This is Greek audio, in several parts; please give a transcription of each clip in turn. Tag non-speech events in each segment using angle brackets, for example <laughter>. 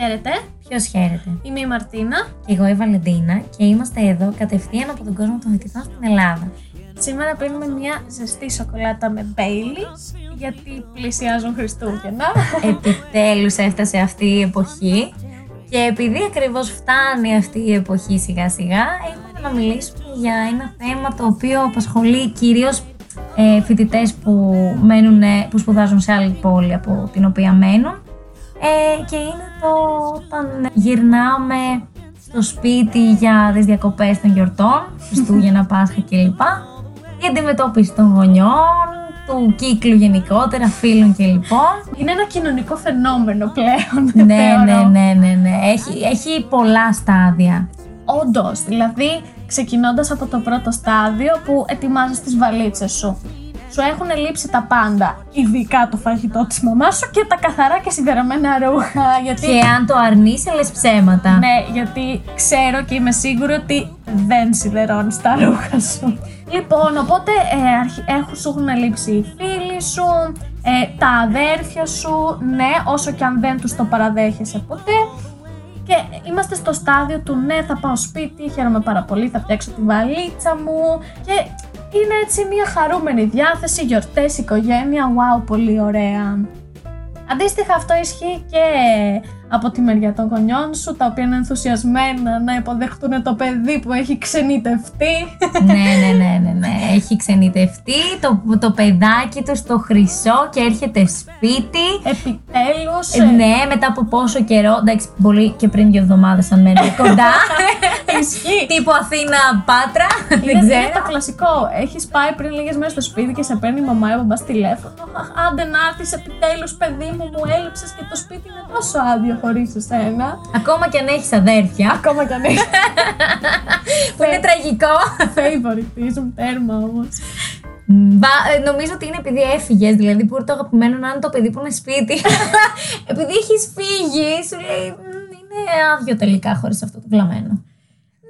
Χαίρετε. Ποιος χαίρεται; Είμαι η Μαρτίνα. Και εγώ η Βαλεντίνα και είμαστε εδώ κατευθείαν από τον κόσμο των φοιτητών στην Ελλάδα. Σήμερα πίνουμε μια ζεστή σοκολάτα με Baileys γιατί πλησιάζουν Χριστούγεννα. Επιτέλους έφτασε αυτή η εποχή και επειδή ακριβώς φτάνει αυτή η εποχή σιγά σιγά έχουμε να μιλήσουμε για ένα θέμα το οποίο απασχολεί κυρίως ε, φοιτητές που, μένουν, που σπουδάζουν σε άλλη πόλη από την οποία μένουν ε, και είναι το όταν γυρνάμε στο σπίτι για τις διακοπές των γιορτών, Χριστούγεννα, Πάσχα κλπ. Η αντιμετώπιση των γονιών, του κύκλου γενικότερα, φίλων κλπ. Είναι ένα κοινωνικό φαινόμενο πλέον. ναι, ναι, ναι, ναι, ναι. Έχει, έχει πολλά στάδια. Όντως, δηλαδή ξεκινώντας από το πρώτο στάδιο που ετοιμάζεις τις βαλίτσες σου σου έχουν λείψει τα πάντα. Ειδικά το φαγητό της μαμάς σου και τα καθαρά και σιδερωμένα ρούχα. Γιατί... Και αν το αρνείσαι, λες ψέματα. Ναι, γιατί ξέρω και είμαι σίγουρη ότι δεν σιδερώνεις τα ρούχα σου. Λοιπόν, οπότε ε, έχουν, σου έχουν λείψει οι φίλοι σου, ε, τα αδέρφια σου, ναι, όσο και αν δεν τους το παραδέχεσαι ποτέ. Και είμαστε στο στάδιο του ναι, θα πάω σπίτι, χαίρομαι πάρα πολύ, θα φτιάξω τη βαλίτσα μου και είναι έτσι μια χαρούμενη διάθεση, γιορτές, οικογένεια, wow, πολύ ωραία. Αντίστοιχα αυτό ισχύει και από τη μεριά των γονιών σου, τα οποία είναι ενθουσιασμένα να υποδεχτούν το παιδί που έχει ξενιτευτεί. ναι, ναι, ναι, ναι, ναι. Έχει ξενιτευτεί το, το παιδάκι του στο χρυσό και έρχεται σπίτι. Επιτέλους. Ε, ναι, μετά από πόσο καιρό. Εντάξει, πολύ και πριν δύο εβδομάδες αν μένει κοντά. <laughs> Ισχύει. Τύπου Αθήνα Πάτρα. Δεν ξέρω. Είναι το κλασικό. Έχεις πάει πριν λίγες μέρες στο σπίτι και σε παίρνει η μαμά ή ο τηλέφωνο. Άντε να έρθεις επιτέλους, παιδί μου, μου έλειψες και το σπίτι είναι τόσο άδειο χωρίς εσένα. Ακόμα και αν έχεις αδέρφια. Ακόμα και αν έχεις. <laughs> που είναι τραγικό. Φέιβοριτίζουν τέρμα όμως. Ε, νομίζω ότι είναι επειδή έφυγες, δηλαδή που το αγαπημένο να είναι το παιδί που είναι σπίτι. <laughs> επειδή έχεις φύγει, σου λέει είναι άδειο τελικά χωρίς αυτό το βλαμμένο.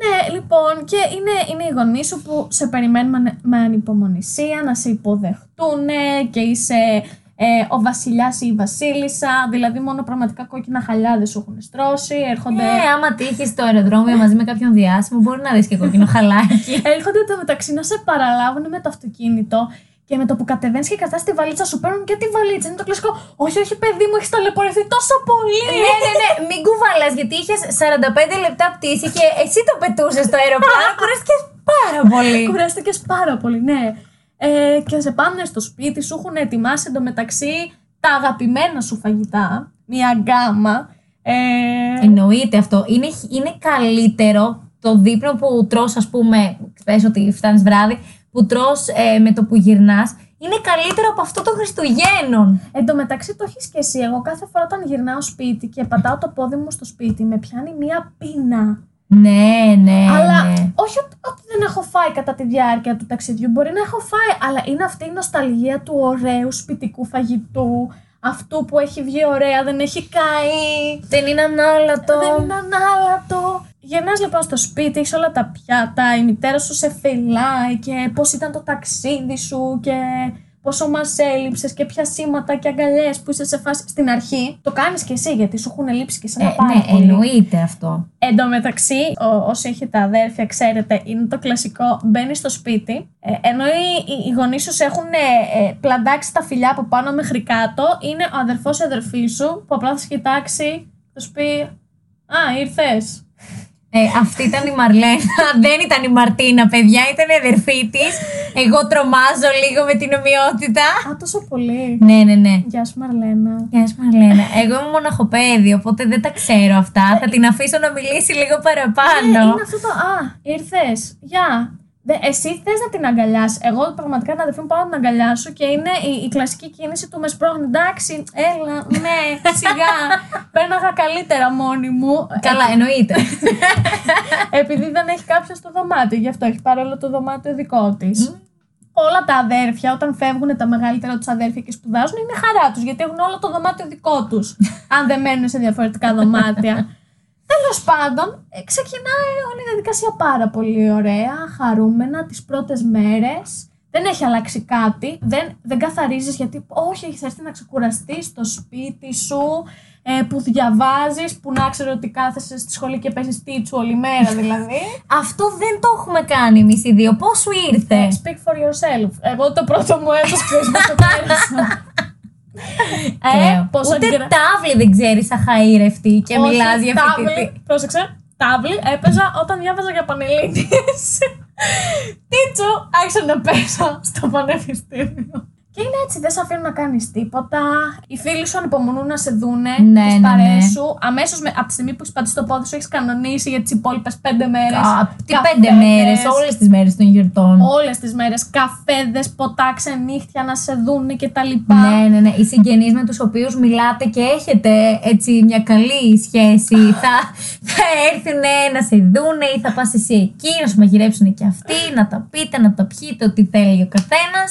Ναι, λοιπόν, και είναι, είναι οι γονείς σου που σε περιμένουν με ανυπομονησία να σε υποδεχτούν και είσαι ε, ο βασιλιάς ή η βασίλισσα, δηλαδή μόνο πραγματικά κόκκινα χαλιάδε σου έχουν στρώσει. Έρχονται... Ε, άμα τύχεις στο αεροδρόμιο μαζί με κάποιον διάσημο, μπορεί να δεις και κόκκινο <laughs> χαλάκι. έρχονται το μεταξύ να σε παραλάβουν με το αυτοκίνητο και με το που κατεβαίνεις και κρατάς τη βαλίτσα σου παίρνουν και τη βαλίτσα. Είναι το κλασικό. Όχι, όχι, παιδί μου, έχεις ταλαιπωρηθεί τόσο πολύ. ναι, ναι, ναι. Μην κουβαλάς, γιατί είχες 45 λεπτά πτήση και εσύ το πετούσες στο αεροπλάνο. <laughs> Κουράστηκες πάρα πολύ. Κουράστηκες πάρα πολύ, ναι ε, και σε πάνε στο σπίτι, σου έχουν ετοιμάσει εντωμεταξύ τα αγαπημένα σου φαγητά, μια γκάμα. Ε... Εννοείται αυτό. Είναι, είναι καλύτερο το δείπνο που τρως, ας πούμε, πες ότι φτάνεις βράδυ, που τρως ε, με το που γυρνάς, είναι καλύτερο από αυτό των Χριστουγέννων. Εν τω μεταξύ το έχεις και εσύ. Εγώ κάθε φορά όταν γυρνάω σπίτι και πατάω το πόδι μου στο σπίτι, με πιάνει μία πείνα. Ναι, ναι. Αλλά ναι. όχι ότι δεν έχω φάει κατά τη διάρκεια του ταξιδιού. Μπορεί να έχω φάει, αλλά είναι αυτή η νοσταλγία του ωραίου σπιτικού φαγητού. Αυτού που έχει βγει ωραία, δεν έχει καεί. Δεν είναι ανάλατο. Δεν είναι ανάλατο. Γεννάς λοιπόν στο σπίτι, έχεις όλα τα πιάτα, η μητέρα σου σε φυλάει και πώς ήταν το ταξίδι σου και πόσο μας έλειψες και ποια σήματα και αγκαλιές που είσαι σε φάση στην αρχή. Το κάνεις και εσύ γιατί σου έχουν λείψει και σε ένα ε, πάρα ναι, πολύ. εννοείται αυτό. Εν τω μεταξύ, ο, όσοι έχετε αδέρφια, ξέρετε, είναι το κλασικό. Μπαίνει στο σπίτι, ε, ενώ οι, οι γονείς σου έχουν ε, ε, πλαντάξει τα φιλιά από πάνω μέχρι κάτω, είναι ο αδερφός ή αδερφή σου που απλά θα σε κοιτάξει, θα σου πει Α, ήρθες. Ε, αυτή ήταν η Μαρλένα, <laughs> δεν ήταν η Μαρτίνα, παιδιά, ήταν η αδερφή της. Εγώ τρομάζω λίγο με την ομοιότητα. Α, τόσο πολύ. Ναι, ναι, ναι. Γεια σου, Μαρλένα. Γεια σου, Μαρλένα. Εγώ είμαι μοναχοπέδι, οπότε δεν τα ξέρω αυτά. Θα την αφήσω να μιλήσει λίγο παραπάνω. Ναι, είναι αυτό το. Α, ήρθες. Γεια. Εσύ θες να την αγκαλιάσει. Εγώ πραγματικά να αδερφή μου πάω να την αγκαλιάσω και είναι η, η κλασική κίνηση του με σπρώχνει. Εντάξει, έλα, ναι, σιγά. <laughs> Πέρναγα καλύτερα μόνη μου. Καλά, εννοείται. <laughs> Επειδή δεν έχει κάποιος στο δωμάτιο. Γι' αυτό έχει πάρει όλο το δωμάτιο δικό της. Όλα τα αδέρφια, όταν φεύγουν τα μεγαλύτερα τους αδέρφια και σπουδάζουν, είναι χαρά τους γιατί έχουν όλο το δωμάτιο δικό τους. <laughs> αν δεν μένουν σε διαφορετικά δωμάτια. Τέλος πάντων, ε, ξεκινάει όλη η διαδικασία πάρα πολύ ωραία, χαρούμενα τις πρώτες μέρες. Δεν έχει αλλάξει κάτι, δεν, δεν καθαρίζεις γιατί όχι, έχεις έρθει να ξεκουραστείς στο σπίτι σου, ε, που διαβάζεις, που να ξέρω ότι κάθεσαι στη σχολή και παίζεις τίτσου όλη μέρα δηλαδή. <laughs> Αυτό δεν το έχουμε κάνει εμείς οι δύο. Πώς σου ήρθε; Ε, Speak for yourself. Εγώ το πρώτο μου έτος ξέρεις πώς το πέρασα. Ε, πόσο Ούτε γκρα- τάβλη δεν ξέρεις αχαήρευτη και Όχι, μιλάς για τάβλη, φοιτητή. Πρόσεξε. Τάβλη έπαιζα όταν διάβαζα για πανελλήνιες. Τίτσο άρχισα να παίζω στο πανεπιστήμιο. Και είναι έτσι, δεν σε αφήνουν να κάνεις τίποτα. Οι φίλοι σου ανυπομονούν να σε δούνε, Ναι, τις ναι, παρέες ναι. σου. Αμέσως από τη στιγμή που έχεις πατήσει το πόδι σου, έχεις κανονίσει για τις υπόλοιπες πέντε μέρες. Α, τι πέντε μέρες, όλες τις μέρες των γιορτών. Όλες τις μέρες. Καφέδες, ποτά, ξενύχτια να σε δούνε κτλ. Ναι, ναι, ναι. Οι συγγενείς με τους οποίους μιλάτε και έχετε έτσι μια καλή σχέση θα, θα έρθουν να σε δούνε ή θα πας εσύ εκεί να σου μαγειρέψουν και αυτοί, να τα πείτε, να τα πιείτε, ό,τι θέλει ο καθένας.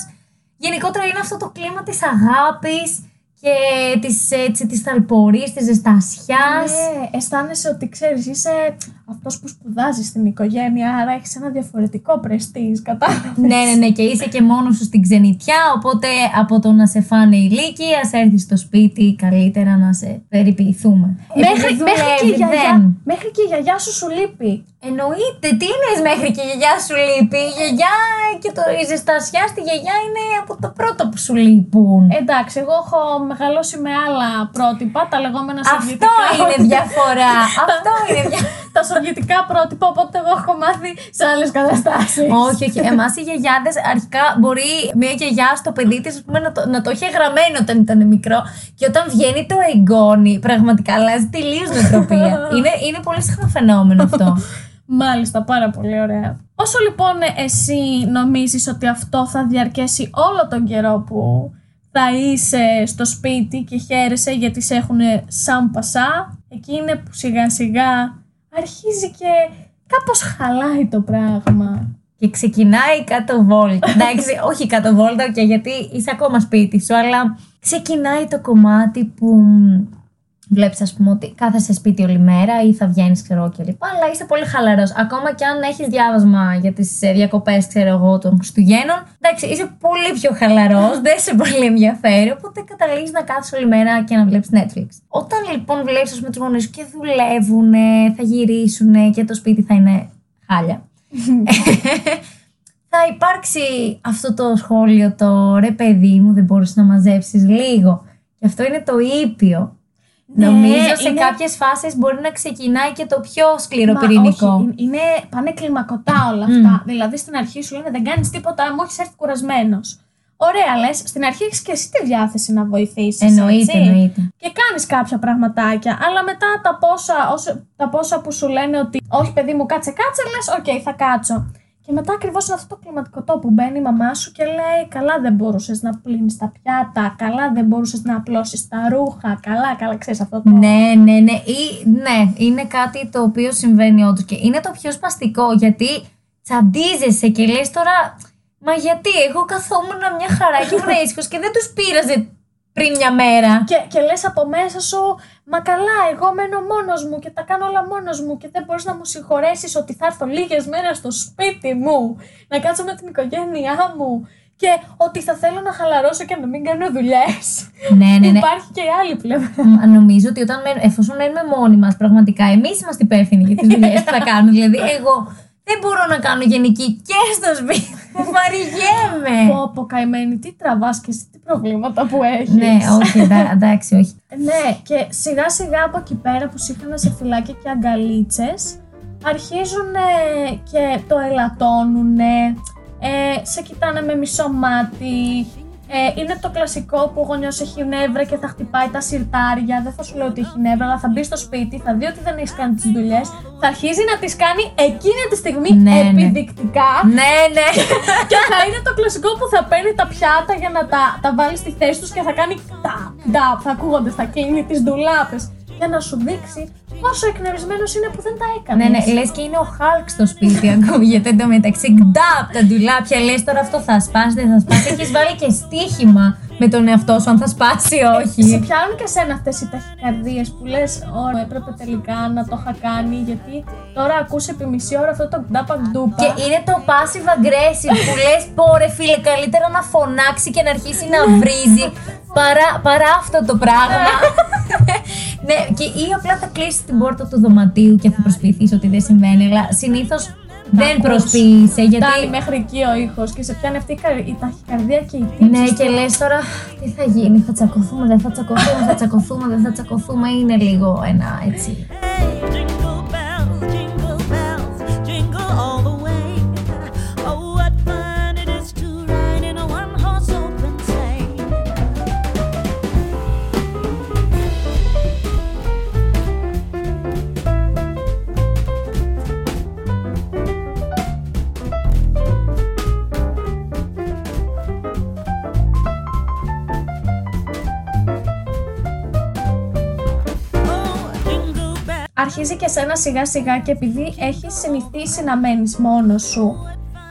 Γενικότερα είναι αυτό το κλίμα της αγάπης και της, έτσι, της ταλπορής, της ζεστασιάς. Ναι, αισθάνεσαι ότι ξέρεις, είσαι αυτός που σπουδάζεις στην οικογένεια, άρα έχεις ένα διαφορετικό πρεστή. Κατάλαβες; Ναι, ναι, ναι, και είσαι και μόνος σου στην ξενιτιά. Οπότε από το να σε φάνε οι λύκοι, ας έρθεις στο σπίτι καλύτερα να σε περιποιηθούμε. Μέχρι, Επειδή μέχρι, και η δουλεύει, γιαγιά, δεν. μέχρι και η γιαγιά σου σου λείπει. Εννοείται, τι εννοείς μέχρι και η γιαγιά σου λείπει; Η γιαγιά και το, η ζεστασιά στη γιαγιά είναι από τα πρώτα που σου λείπουν. Εντάξει, εγώ έχω μεγαλώσει με άλλα πρότυπα, τα λεγόμενα Αυτό σοβιετικά. είναι διαφορά. Αυτό είναι διαφορά. <laughs> τα σοβιετικά πρότυπα, οπότε εγώ έχω μάθει σε άλλες καταστάσεις. όχι, όχι. Εμάς οι γιαγιάδες αρχικά μπορεί μια γιαγιά στο παιδί της να, το, να το είχε γραμμένο όταν ήταν μικρό και όταν βγαίνει το εγγόνι, πραγματικά αλλάζει τελείως νοοτροπία. <laughs> είναι, είναι πολύ συχνό φαινόμενο αυτό. Μάλιστα, πάρα πολύ ωραία. Όσο λοιπόν εσύ νομίζεις ότι αυτό θα διαρκέσει όλο τον καιρό που θα είσαι στο σπίτι και χαίρεσαι γιατί σε έχουν σαν πασά, εκεί είναι που σιγά σιγά αρχίζει και κάπως χαλάει το πράγμα. Και ξεκινάει κάτω βόλτα. <laughs> Εντάξει, όχι κάτω βόλτα, και γιατί είσαι ακόμα σπίτι σου, αλλά ξεκινάει το κομμάτι που βλέπεις, ας πούμε, ότι κάθεσαι σπίτι όλη μέρα ή θα βγαίνεις, ξέρω εγώ κλπ. Αλλά είσαι πολύ χαλαρός. Ακόμα και αν έχεις διάβασμα για τις διακοπές, ξέρω εγώ, των Χριστουγέννων, εντάξει, είσαι πολύ πιο χαλαρός, <laughs> δεν σε πολύ ενδιαφέρει. Οπότε καταλήγεις να κάθεσαι όλη μέρα και να βλέπεις Netflix. Όταν λοιπόν βλέπεις, ας πούμε, τους γονείς σου και δουλεύουν, θα γυρίσουν και το σπίτι θα είναι χάλια <laughs> θα υπάρξει αυτό το σχόλιο το ρε παιδί μου δεν μπορείς να μαζέψεις λίγο και αυτό είναι το ήπιο Ναι, Νομίζω σε είναι- κάποιες φάσεις μπορεί να ξεκινάει και το πιο Μα σκληροπυρηνικό. όχι, είναι, πάνε κλιμακωτά όλα αυτά. Δηλαδή στην αρχή σου λένε δεν κάνεις τίποτα, μου έχεις έρθει κουρασμένος. Ωραία, λες. Στην αρχή έχεις και εσύ τη διάθεση να βοηθήσεις. Εννοείται, εννοείται. Και κάνεις κάποια πραγματάκια. Αλλά μετά τα πόσα, όσο, τα πόσα που σου λένε ότι όχι, παιδί μου, κάτσε, κάτσε, λες, οκ, θα κάτσω. Και μετά ακριβώς είναι αυτό το κλιμακωτό που μπαίνει η μαμά σου και λέει: Καλά, δεν μπορούσες να πλύνεις τα πιάτα. Καλά, δεν μπορούσες να απλώσεις τα ρούχα. Καλά, καλά, ξέρεις αυτό το. Ναι, ναι, ναι. Ή, ναι, είναι κάτι το οποίο συμβαίνει όντως. Και είναι το πιο σπαστικό γιατί τσαντίζεσαι και λες τώρα. Μα γιατί, εγώ καθόμουν μια χαρά και ήμουν ήσυχος και δεν τους πείραζε πριν μια μέρα. Και, και λες από μέσα σου, μα καλά, εγώ μένω μόνος μου και τα κάνω όλα μόνος μου και δεν μπορείς να μου συγχωρέσεις ότι θα έρθω λίγες μέρες στο σπίτι μου, να κάτσω με την οικογένειά μου και ότι θα θέλω να χαλαρώσω και να μην κάνω δουλειές. ναι, ναι, ναι. Υπάρχει και η άλλη πλευρά. Μα Νομίζω ότι όταν μέν- εφόσον μένουμε μόνοι μας, πραγματικά εμείς είμαστε υπεύθυνοι για τις δουλειές που θα κάνουμε. Δηλαδή, εγώ δεν μπορώ να κάνω γενική και στο σπίτι. Βαριέμαι. Πω, πω, καημένη, τι τραβάς και εσύ, τι προβλήματα που έχεις. ναι, όχι, εντά- εντάξει, όχι. Ναι, και σιγά σιγά από εκεί πέρα που σήκανε σε φυλάκια και αγκαλίτσες, αρχίζουν και το ελαττώνουν, ε, σε κοιτάνε με μισό μάτι. Ε, είναι το κλασικό που ο γονιός έχει νεύρα και θα χτυπάει τα σιρτάρια. Δεν θα σου λέω ότι έχει νεύρα, αλλά θα μπει στο σπίτι, θα δει ότι δεν έχεις κάνει τις δουλειές, θα αρχίζει να τις κάνει εκείνη τη στιγμή Ναι, ναι. επιδεικτικά. ναι, ναι. <laughs> Και θα είναι το κλασικό που θα παίρνει τα πιάτα για να τα, τα βάλει στη θέση τους και θα κάνει τα, τα, θα ακούγονται, θα κλείνει τις ντουλάπες. Για να σου δείξει πόσο εκνευρισμένος είναι που δεν τα έκανε. ναι, ναι, λες και είναι ο Χάλκ στο σπίτι, ακούγεται <laughs> εντωμεταξύ. Γκντάπ τα ντουλάπια, λες τώρα αυτό θα σπάσει, δεν θα σπάσει. Έχεις βάλει και στοίχημα με τον εαυτό σου αν θα σπάσει ή Σε όχι. πιάνουν και σένα αυτές οι ταχυκαρδίες που λες: Ωραία, έπρεπε τελικά να το είχα κάνει. Γιατί τώρα ακούσε επί μισή ώρα αυτό το ντάπακ ντούπα. Και είναι το passive aggressive που λες πόρε φίλε καλύτερα να φωνάξει και να αρχίσει να βρίζει παρά, παρά αυτό το πράγμα. <laughs> ναι, και ή απλά θα κλείσεις την πόρτα του δωματίου και θα προσποιηθείς ότι δεν συμβαίνει, αλλά συνήθως δεν ακούς. προσποιείσαι γιατί... Φτάνει μέχρι εκεί ο ήχος και σε πιάνει αυτή η κα- η ταχυκαρδία και η τύψη. Ναι, και στο- λες τώρα τι θα γίνει, θα τσακωθούμε, δεν θα τσακωθούμε, θα τσακωθούμε, δεν θα τσακωθούμε. Είναι λίγο ένα έτσι. Αρχίζει και σένα σιγά σιγά και επειδή έχεις συνηθίσει να μένεις μόνος σου,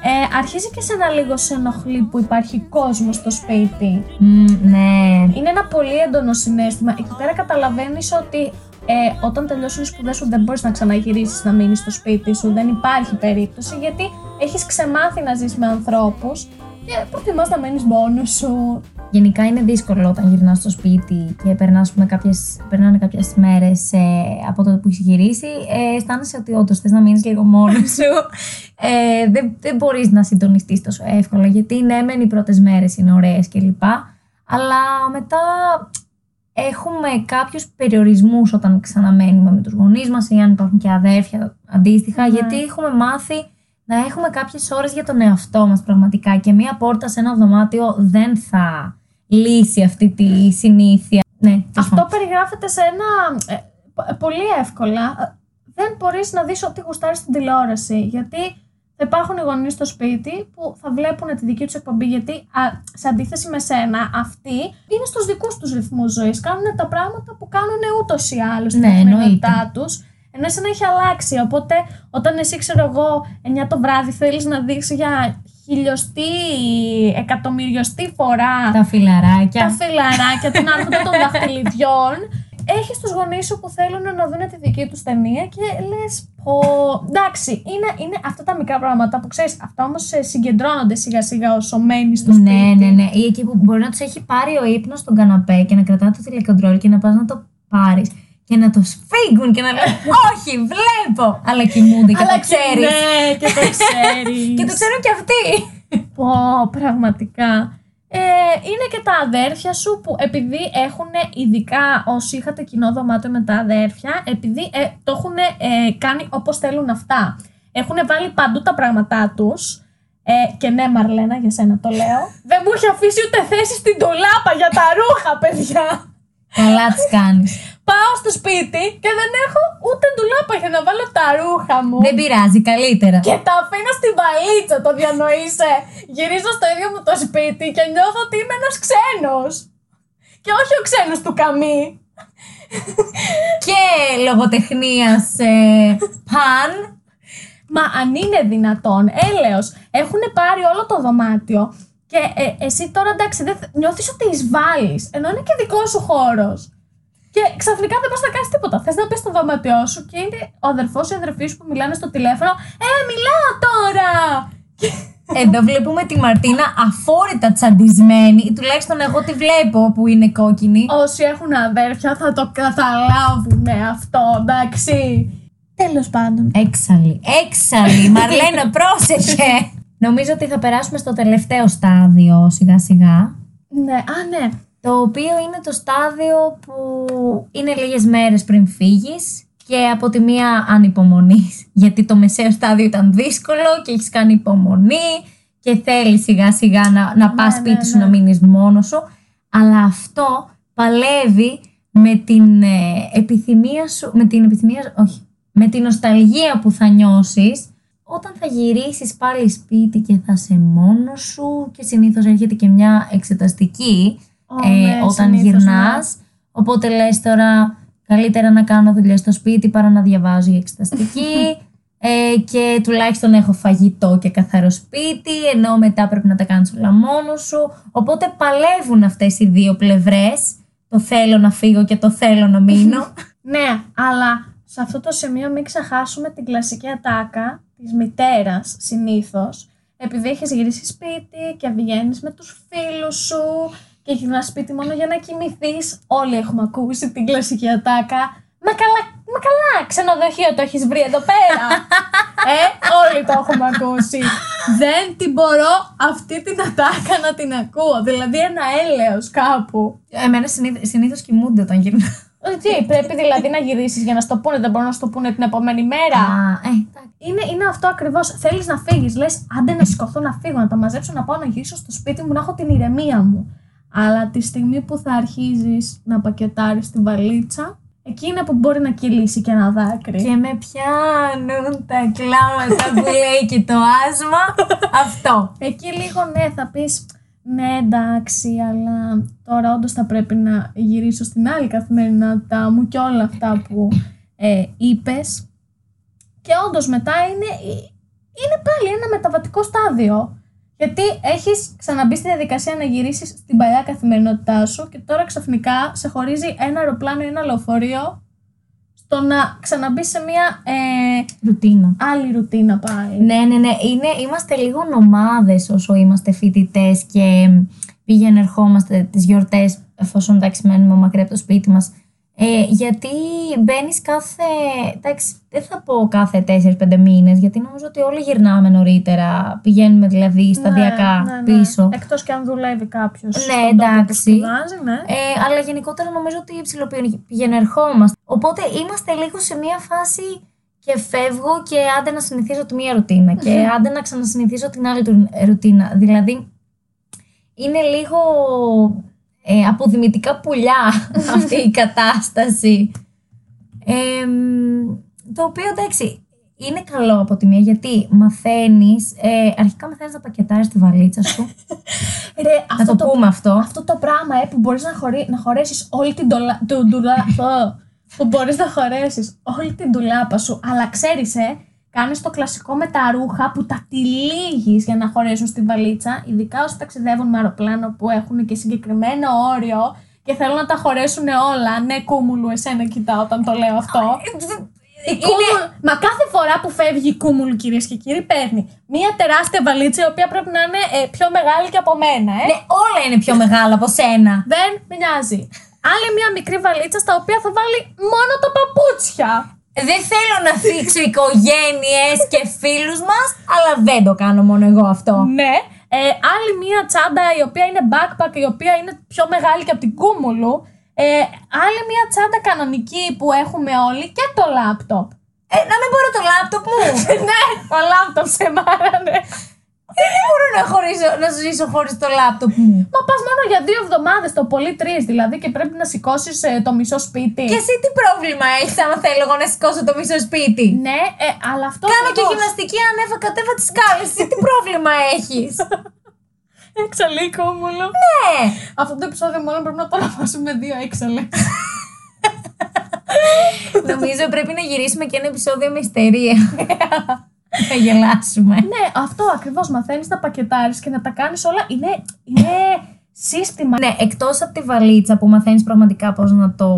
ε, αρχίζει και σένα λίγο σε ενοχλεί που υπάρχει κόσμος στο σπίτι. Μμ, ναι. Είναι ένα πολύ έντονο συνέστημα. Εκεί πέρα καταλαβαίνεις ότι ε, όταν τελειώσουν οι σπουδές σου δεν μπορείς να ξαναγυρίσεις να μείνεις στο σπίτι σου. Δεν υπάρχει περίπτωση γιατί έχεις ξεμάθει να ζεις με ανθρώπους και προτιμάς να μένεις μόνος σου. Γενικά είναι δύσκολο όταν γυρνάς στο σπίτι και περνάς, πούμε, κάποιες, περνάνε κάποιες μέρες από τότε που έχεις γυρίσει. Ε, αισθάνεσαι ότι όντως θες να μείνεις λίγο μόνος σου. <laughs> Ε, δεν δεν μπορείς να συντονιστείς τόσο εύκολα γιατί ναι, μεν οι πρώτες μέρες είναι ωραίες κλπ. Αλλά μετά έχουμε κάποιους περιορισμούς όταν ξαναμένουμε με τους γονείς μας ή αν υπάρχουν και αδέρφια αντίστοιχα Ναι. γιατί έχουμε μάθει να έχουμε κάποιες ώρες για τον εαυτό μας πραγματικά και μία πόρτα σε ένα δωμάτιο δεν θα λύσει αυτή τη συνήθεια. Ναι, τέλος Αυτό πάντων. περιγράφεται σε ένα. ε, π- πολύ εύκολα. Ε, Δεν μπορείς να δεις ό,τι γουστάρεις στην τηλεόραση. Γιατί θα υπάρχουν οι γονείς στο σπίτι που θα βλέπουν τη δική τους εκπομπή. Γιατί α, σε αντίθεση με σένα, αυτοί είναι στους δικούς τους ρυθμούς ζωής. Κάνουν τα πράγματα που κάνουν ούτως ή άλλως στην Ναι, καθημερινότητά τους. Ενώ εσένα έχει αλλάξει. Οπότε, όταν εσύ, ξέρω εγώ, 9 το βράδυ θέλεις να δείξει για χιλιοστή, εκατομμυριοστή φορά Τα φιλαράκια. τα φιλαράκια, την άρχοντα των δαχτυλιδιών. Έχεις τους γονείς σου που θέλουν να δουν τη δική τους ταινία και λες. Πω... Εντάξει, είναι, είναι αυτά τα μικρά πράγματα που ξέρεις. Αυτά όμως συγκεντρώνονται σιγά σιγά όσο μένεις στο σπίτι. Ναι, ναι, ναι. Ή εκεί που μπορεί να τους έχει πάρει ο ύπνος στον καναπέ και να κρατά το τηλεκοντρόλ και να πας να το πάρεις και να το σφίγγουν και να λένε Όχι, βλέπω! Αλλά κοιμούνται και Αλλά το ξέρεις. Ναι, και το ξέρεις. <laughs> Και το ξέρουν και αυτοί. Πω, πραγματικά. Ε, είναι και τα αδέρφια σου που επειδή έχουν, ειδικά όσοι είχατε κοινό δωμάτιο με τα αδέρφια, επειδή ε, το έχουν ε, κάνει όπως θέλουν αυτά. Έχουν βάλει παντού τα πράγματά τους. Ε, και ναι, Μαρλένα, για σένα το λέω. Δεν μου έχει αφήσει ούτε θέση στην τουλάπα για τα ρούχα, παιδιά. Καλά τις κάνεις. Πάω στο σπίτι και δεν έχω ούτε τουλάπα για να βάλω τα ρούχα μου. Δεν πειράζει, καλύτερα. Και τα αφήνω στην βαλίτσα, το διανοείσαι. Γυρίζω στο ίδιο μου το σπίτι και νιώθω ότι είμαι ένας ξένος. Και όχι ο ξένος του καμί. Και λογοτεχνίας ε, παν. Μα αν είναι δυνατόν, έλεος, έχουν πάρει όλο το δωμάτιο και ε, εσύ τώρα εντάξει δεν θε- νιώθεις ότι εισβάλλεις, ενώ είναι και δικός σου χώρος. Και ξαφνικά δεν πας να κάνεις τίποτα. Θες να μπεις στο δωμάτιό σου και είναι ο αδερφός ή η αδερφή σου που μιλάνε στο τηλέφωνο. Ε, μιλάω τώρα! Εδώ βλέπουμε τη Μαρτίνα αφόρητα τσαντισμένη. Τουλάχιστον εγώ τη βλέπω που είναι κόκκινη. Όσοι έχουν αδέρφια θα το καταλάβουν αυτό, εντάξει. Τέλος πάντων. Έξαλλη, έξαλλη. <laughs> Μαρλένα, πρόσεχε. Νομίζω ότι θα περάσουμε στο τελευταίο στάδιο σιγά σιγά. Ναι, α, ναι. Το οποίο είναι το στάδιο που είναι λίγες μέρες πριν φύγεις και από τη μία ανυπομονής. <laughs> Γιατί το μεσαίο στάδιο ήταν δύσκολο και έχεις κάνει υπομονή και θέλεις σιγά σιγά να, να πας ναι, σπίτι σου ναι. να μείνεις μόνος σου. Αλλά αυτό παλεύει με την ε, επιθυμία σου, με την επιθυμία, όχι, με την νοσταλγία που θα νιώσεις όταν θα γυρίσεις πάλι σπίτι και θα είσαι μόνος σου και συνήθως έρχεται και μια εξεταστική Ω, ε, ναι, όταν συνήθως, γυρνάς. Οπότε λες τώρα καλύτερα να κάνω δουλειά στο σπίτι παρά να διαβάζω για εξεταστική. Ε, και τουλάχιστον έχω φαγητό και καθαρό σπίτι, ενώ μετά πρέπει να τα κάνεις όλα μόνος σου. Οπότε παλεύουν αυτές οι δύο πλευρές. Το θέλω να φύγω και το θέλω να μείνω. <laughs> Ναι, αλλά σε αυτό το σημείο μην ξεχάσουμε την κλασική ατάκα της μητέρας συνήθως. Επειδή έχεις γυρίσει σπίτι και βγαίνεις με τους φίλους σου και γυρνάς σπίτι μόνο για να κοιμηθείς. Όλοι έχουμε ακούσει την κλασική ατάκα. Μα καλά, μα καλά, ξενοδοχείο το έχεις βρει εδώ πέρα. <laughs> ε, όλοι το έχουμε ακούσει. Δεν την μπορώ αυτή την ατάκα να την ακούω. Δηλαδή ένα έλεος κάπου. Εμένα συνήθω συνήθως κοιμούνται όταν γυρνάω. Ε, Τι, πρέπει δηλαδή να γυρίσεις για να στο πούνε, δεν μπορούν να στο πούνε την επόμενη μέρα. Α, ε, εντάξει. Είναι, είναι αυτό ακριβώς. Θέλεις να φύγεις. Λες, άντε να σηκωθώ να φύγω, να τα μαζέψω, να πάω να γυρίσω στο σπίτι μου, να έχω την ηρεμία μου. Αλλά τη στιγμή που θα αρχίζεις να πακετάρεις την βαλίτσα, εκεί είναι που μπορεί να κυλήσει και ένα δάκρυ. Και με πιάνουν τα κλάματα που λέει και το άσμα. Αυτό. Εκεί λίγο ναι, θα πεις ναι, εντάξει, αλλά τώρα όντως θα πρέπει να γυρίσω στην άλλη καθημερινότητά μου και όλα αυτά που ε, είπες. Και όντως μετά είναι, είναι πάλι ένα μεταβατικό στάδιο. Γιατί έχεις ξαναμπεί στη διαδικασία να γυρίσεις στην παλιά καθημερινότητά σου και τώρα ξαφνικά σε χωρίζει ένα αεροπλάνο ή ένα λεωφορείο στο να ξαναμπεί σε μια ε, Ρουτίνα. άλλη ρουτίνα πάλι. Ναι, ναι, ναι. Είναι, είμαστε λίγο νομάδες όσο είμαστε φοιτητές και πήγαινε ερχόμαστε τις γιορτές εφόσον εντάξει μένουμε μακριά από το σπίτι μας. Ε, γιατί μπαίνει κάθε. Εντάξει, δεν θα πω κάθε 4-5 μήνε, γιατί νομίζω ότι όλοι γυρνάμε νωρίτερα. Πηγαίνουμε δηλαδή σταδιακά ναι, ναι, ναι. πίσω. Εκτός και αν δουλεύει κάποιο. Ναι, εντάξει. ναι. Ε, αλλά γενικότερα νομίζω ότι ψηλοπηγαινερχόμαστε. Οπότε είμαστε λίγο σε μια φάση και φεύγω και άντε να συνηθίσω τη μία ρουτίνα και άντε να ξανασυνηθίσω την άλλη του- ρουτίνα. Δηλαδή είναι λίγο ε, αποδημητικά πουλιά <laughs> αυτή η κατάσταση. Ε, μ, το οποίο εντάξει είναι καλό από τη μία γιατί μαθαίνεις, ε, αρχικά μαθαίνεις να πακετάρεις τη βαλίτσα σου. <laughs> Ρε, να αυτό το, πούμε αυτό. αυτό το πράγμα ε, που μπορείς να, χωρί, να χωρέσεις όλη την ντολα, του, ντουλα, πω, <laughs> που μπορείς να χωρέσεις όλη την ντουλάπα σου αλλά ξέρεις ε, κάνεις το κλασικό με τα ρούχα που τα τυλίγεις για να χωρέσουν στη βαλίτσα ειδικά όσοι ταξιδεύουν με αεροπλάνο που έχουν και συγκεκριμένο όριο και θέλουν να τα χωρέσουν όλα. Ναι, κούμουλου, εσένα κοιτάω όταν το λέω αυτό. Η κούμουλ, μα κάθε φορά που φεύγει η κούμουλου, κυρίες και κύριοι, παίρνει μία τεράστια βαλίτσα η οποία πρέπει να είναι ε, πιο μεγάλη και από μένα. Ε. Ναι, όλα είναι πιο μεγάλα από σένα. Δεν με νοιάζει. Άλλη μία μικρή βαλίτσα στα οποία θα βάλει μόνο τα παπούτσια. Δεν θέλω να θίξω οικογένειες και φίλους μας, αλλά δεν το κάνω μόνο εγώ αυτό. Ναι. Ε, άλλη μία τσάντα η οποία είναι backpack, η οποία είναι πιο μεγάλη και από την κούμουλου. Ε, άλλη μία τσάντα κανονική που έχουμε όλοι και το λάπτοπ. Ε, να μην μπορώ το λάπτοπ μου. <laughs> ναι, το λάπτοπ σε μάρανε. Δεν μπορώ να, χωρίσω, να ζήσω χωρίς το λάπτοπ; Μου. Μα πας μόνο για δύο εβδομάδες, το πολύ τρεις δηλαδή, και πρέπει να σηκώσεις το μισό σπίτι. Και εσύ τι πρόβλημα έχεις άμα θέλω εγώ να σηκώσω το μισό σπίτι; Ναι, ε, αλλά αυτό. Κάνω και ακριβώς. γυμναστική ανέβα κατέβα τις σκάλες. Εσύ τι πρόβλημα έχεις; <laughs> Έξαλλη κόμουλο. ναι. Αυτό το επεισόδιο μόνο πρέπει να το ονομάσουμε δύο έξαλλε. <laughs> Νομίζω πρέπει να γυρίσουμε και ένα επεισόδιο με ιστερία. <laughs> <laughs> Θα γελάσουμε. ναι, αυτό ακριβώς. Μαθαίνεις να πακετάρεις και να τα κάνεις όλα. Είναι, είναι σύστημα. Ναι, εκτός από τη βαλίτσα που μαθαίνεις πραγματικά πώς να, το,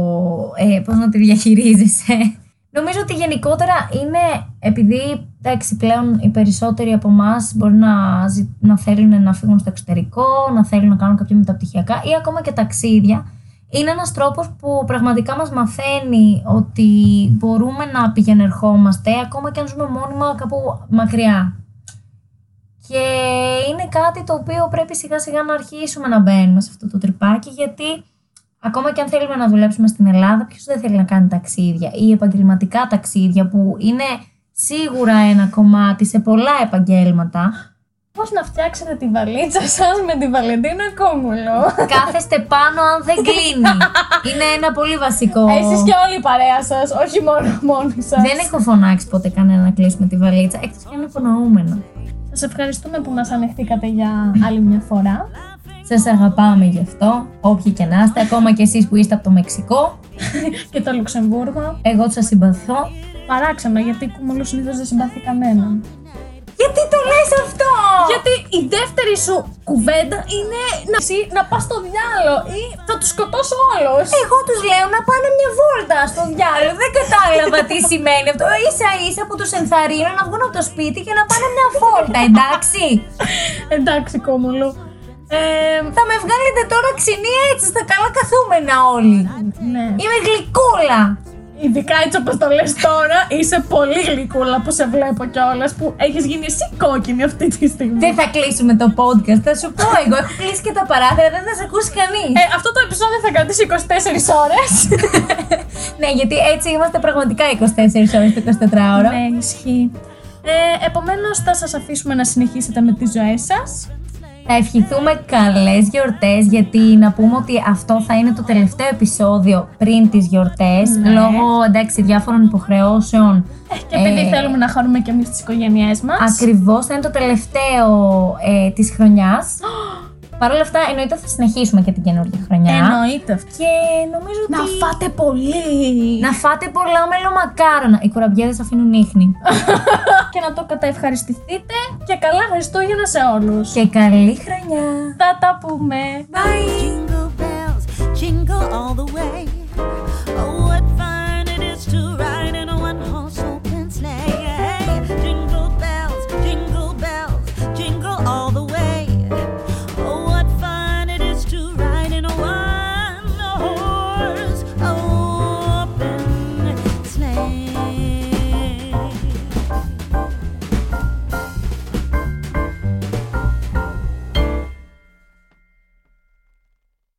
ε, πώς να τη διαχειρίζεσαι. <laughs> Νομίζω ότι γενικότερα είναι επειδή εντάξει, πλέον οι περισσότεροι από εμάς μπορεί να, ζη- να θέλουν να φύγουν στο εξωτερικό, να θέλουν να κάνουν κάποια μεταπτυχιακά ή ακόμα και ταξίδια. Είναι ένας τρόπος που πραγματικά μας μαθαίνει ότι μπορούμε να πηγαινερχόμαστε ακόμα και αν ζούμε μόνιμα κάπου μακριά. Και είναι κάτι το οποίο πρέπει σιγά σιγά να αρχίσουμε να μπαίνουμε σε αυτό το τρυπάκι γιατί ακόμα και αν θέλουμε να δουλέψουμε στην Ελλάδα, ποιος δεν θέλει να κάνει ταξίδια ή επαγγελματικά ταξίδια που είναι σίγουρα ένα κομμάτι σε πολλά επαγγέλματα. Πώς να φτιάξετε τη βαλίτσα σας με τη Βαλεντίνα Κόμουλο; Κάθεστε πάνω αν δεν κλείνει. Είναι ένα πολύ βασικό. Εσείς και όλη η παρέα σας, όχι μόνο μόνοι σας. Δεν έχω φωνάξει ποτέ κανένα να κλείσουμε τη βαλίτσα, εκτός και αν είναι υπονοούμενο. Σας ευχαριστούμε που μας ανεχτήκατε για άλλη μια φορά. Σας αγαπάμε γι' αυτό, όποιοι και να είστε, ακόμα και εσείς που είστε από το Μεξικό. <laughs> και το Λουξεμβούργο. Εγώ σας συμπαθώ παράξενο γιατί η Κούμουλου συνήθως δεν συμπαθεί κανέναν. Γιατί το λες αυτό! Γιατί η δεύτερη σου κουβέντα είναι να, εσύ να πας στο διάλο ή θα τους σκοτώσω όλους. Εγώ τους λέω να πάνε μια βόλτα στο διάλογο. Δεν κατάλαβα τι <laughs> σημαίνει αυτό. Ίσα ίσα που τους ενθαρρύνω να βγουν από το σπίτι και να πάνε μια βόλτα, εντάξει; <laughs> Εντάξει Κούμουλου. Ε, Θα με βγάλετε τώρα ξυνή έτσι στα καλά καθούμενα όλοι. ναι. Είμαι γλυκούλα. Ειδικά έτσι όπως το λες τώρα, είσαι πολύ γλυκούλα που σε βλέπω κιόλας που έχεις γίνει εσύ κόκκινη αυτή τη στιγμή. Δεν θα κλείσουμε το podcast, θα σου πω εγώ. Έχω κλείσει και τα παράθυρα, δεν θα σε ακούσει κανείς. Ε, αυτό το επεισόδιο θα κρατήσει 24 ώρες. <laughs> ναι, γιατί έτσι είμαστε πραγματικά 24 ώρες το 24ωρο. ναι, ισχύει. Ε, επομένως θα σας αφήσουμε να συνεχίσετε με τις ζωές σας. Θα ευχηθούμε καλές γιορτές γιατί να πούμε ότι αυτό θα είναι το τελευταίο επεισόδιο πριν τις γιορτές Ναι. λόγω εντάξει διάφορων υποχρεώσεων. Και επειδή Ε, θέλουμε να χαρούμε και εμείς τις οικογένειές μας. Ακριβώς θα είναι το τελευταίο ε, της χρονιάς. Παρ' όλα αυτά, εννοείται θα συνεχίσουμε και την καινούργια χρονιά. Εννοείται αυτό. Και νομίζω ότι. Να φάτε πολύ! Να φάτε πολλά μελομακάρονα. Οι κουραμπιέδες αφήνουν ίχνη. <laughs> και να το καταευχαριστηθείτε. Και καλά Χριστούγεννα σε όλους. Και καλή χρονιά. Θα τα πούμε. Bye.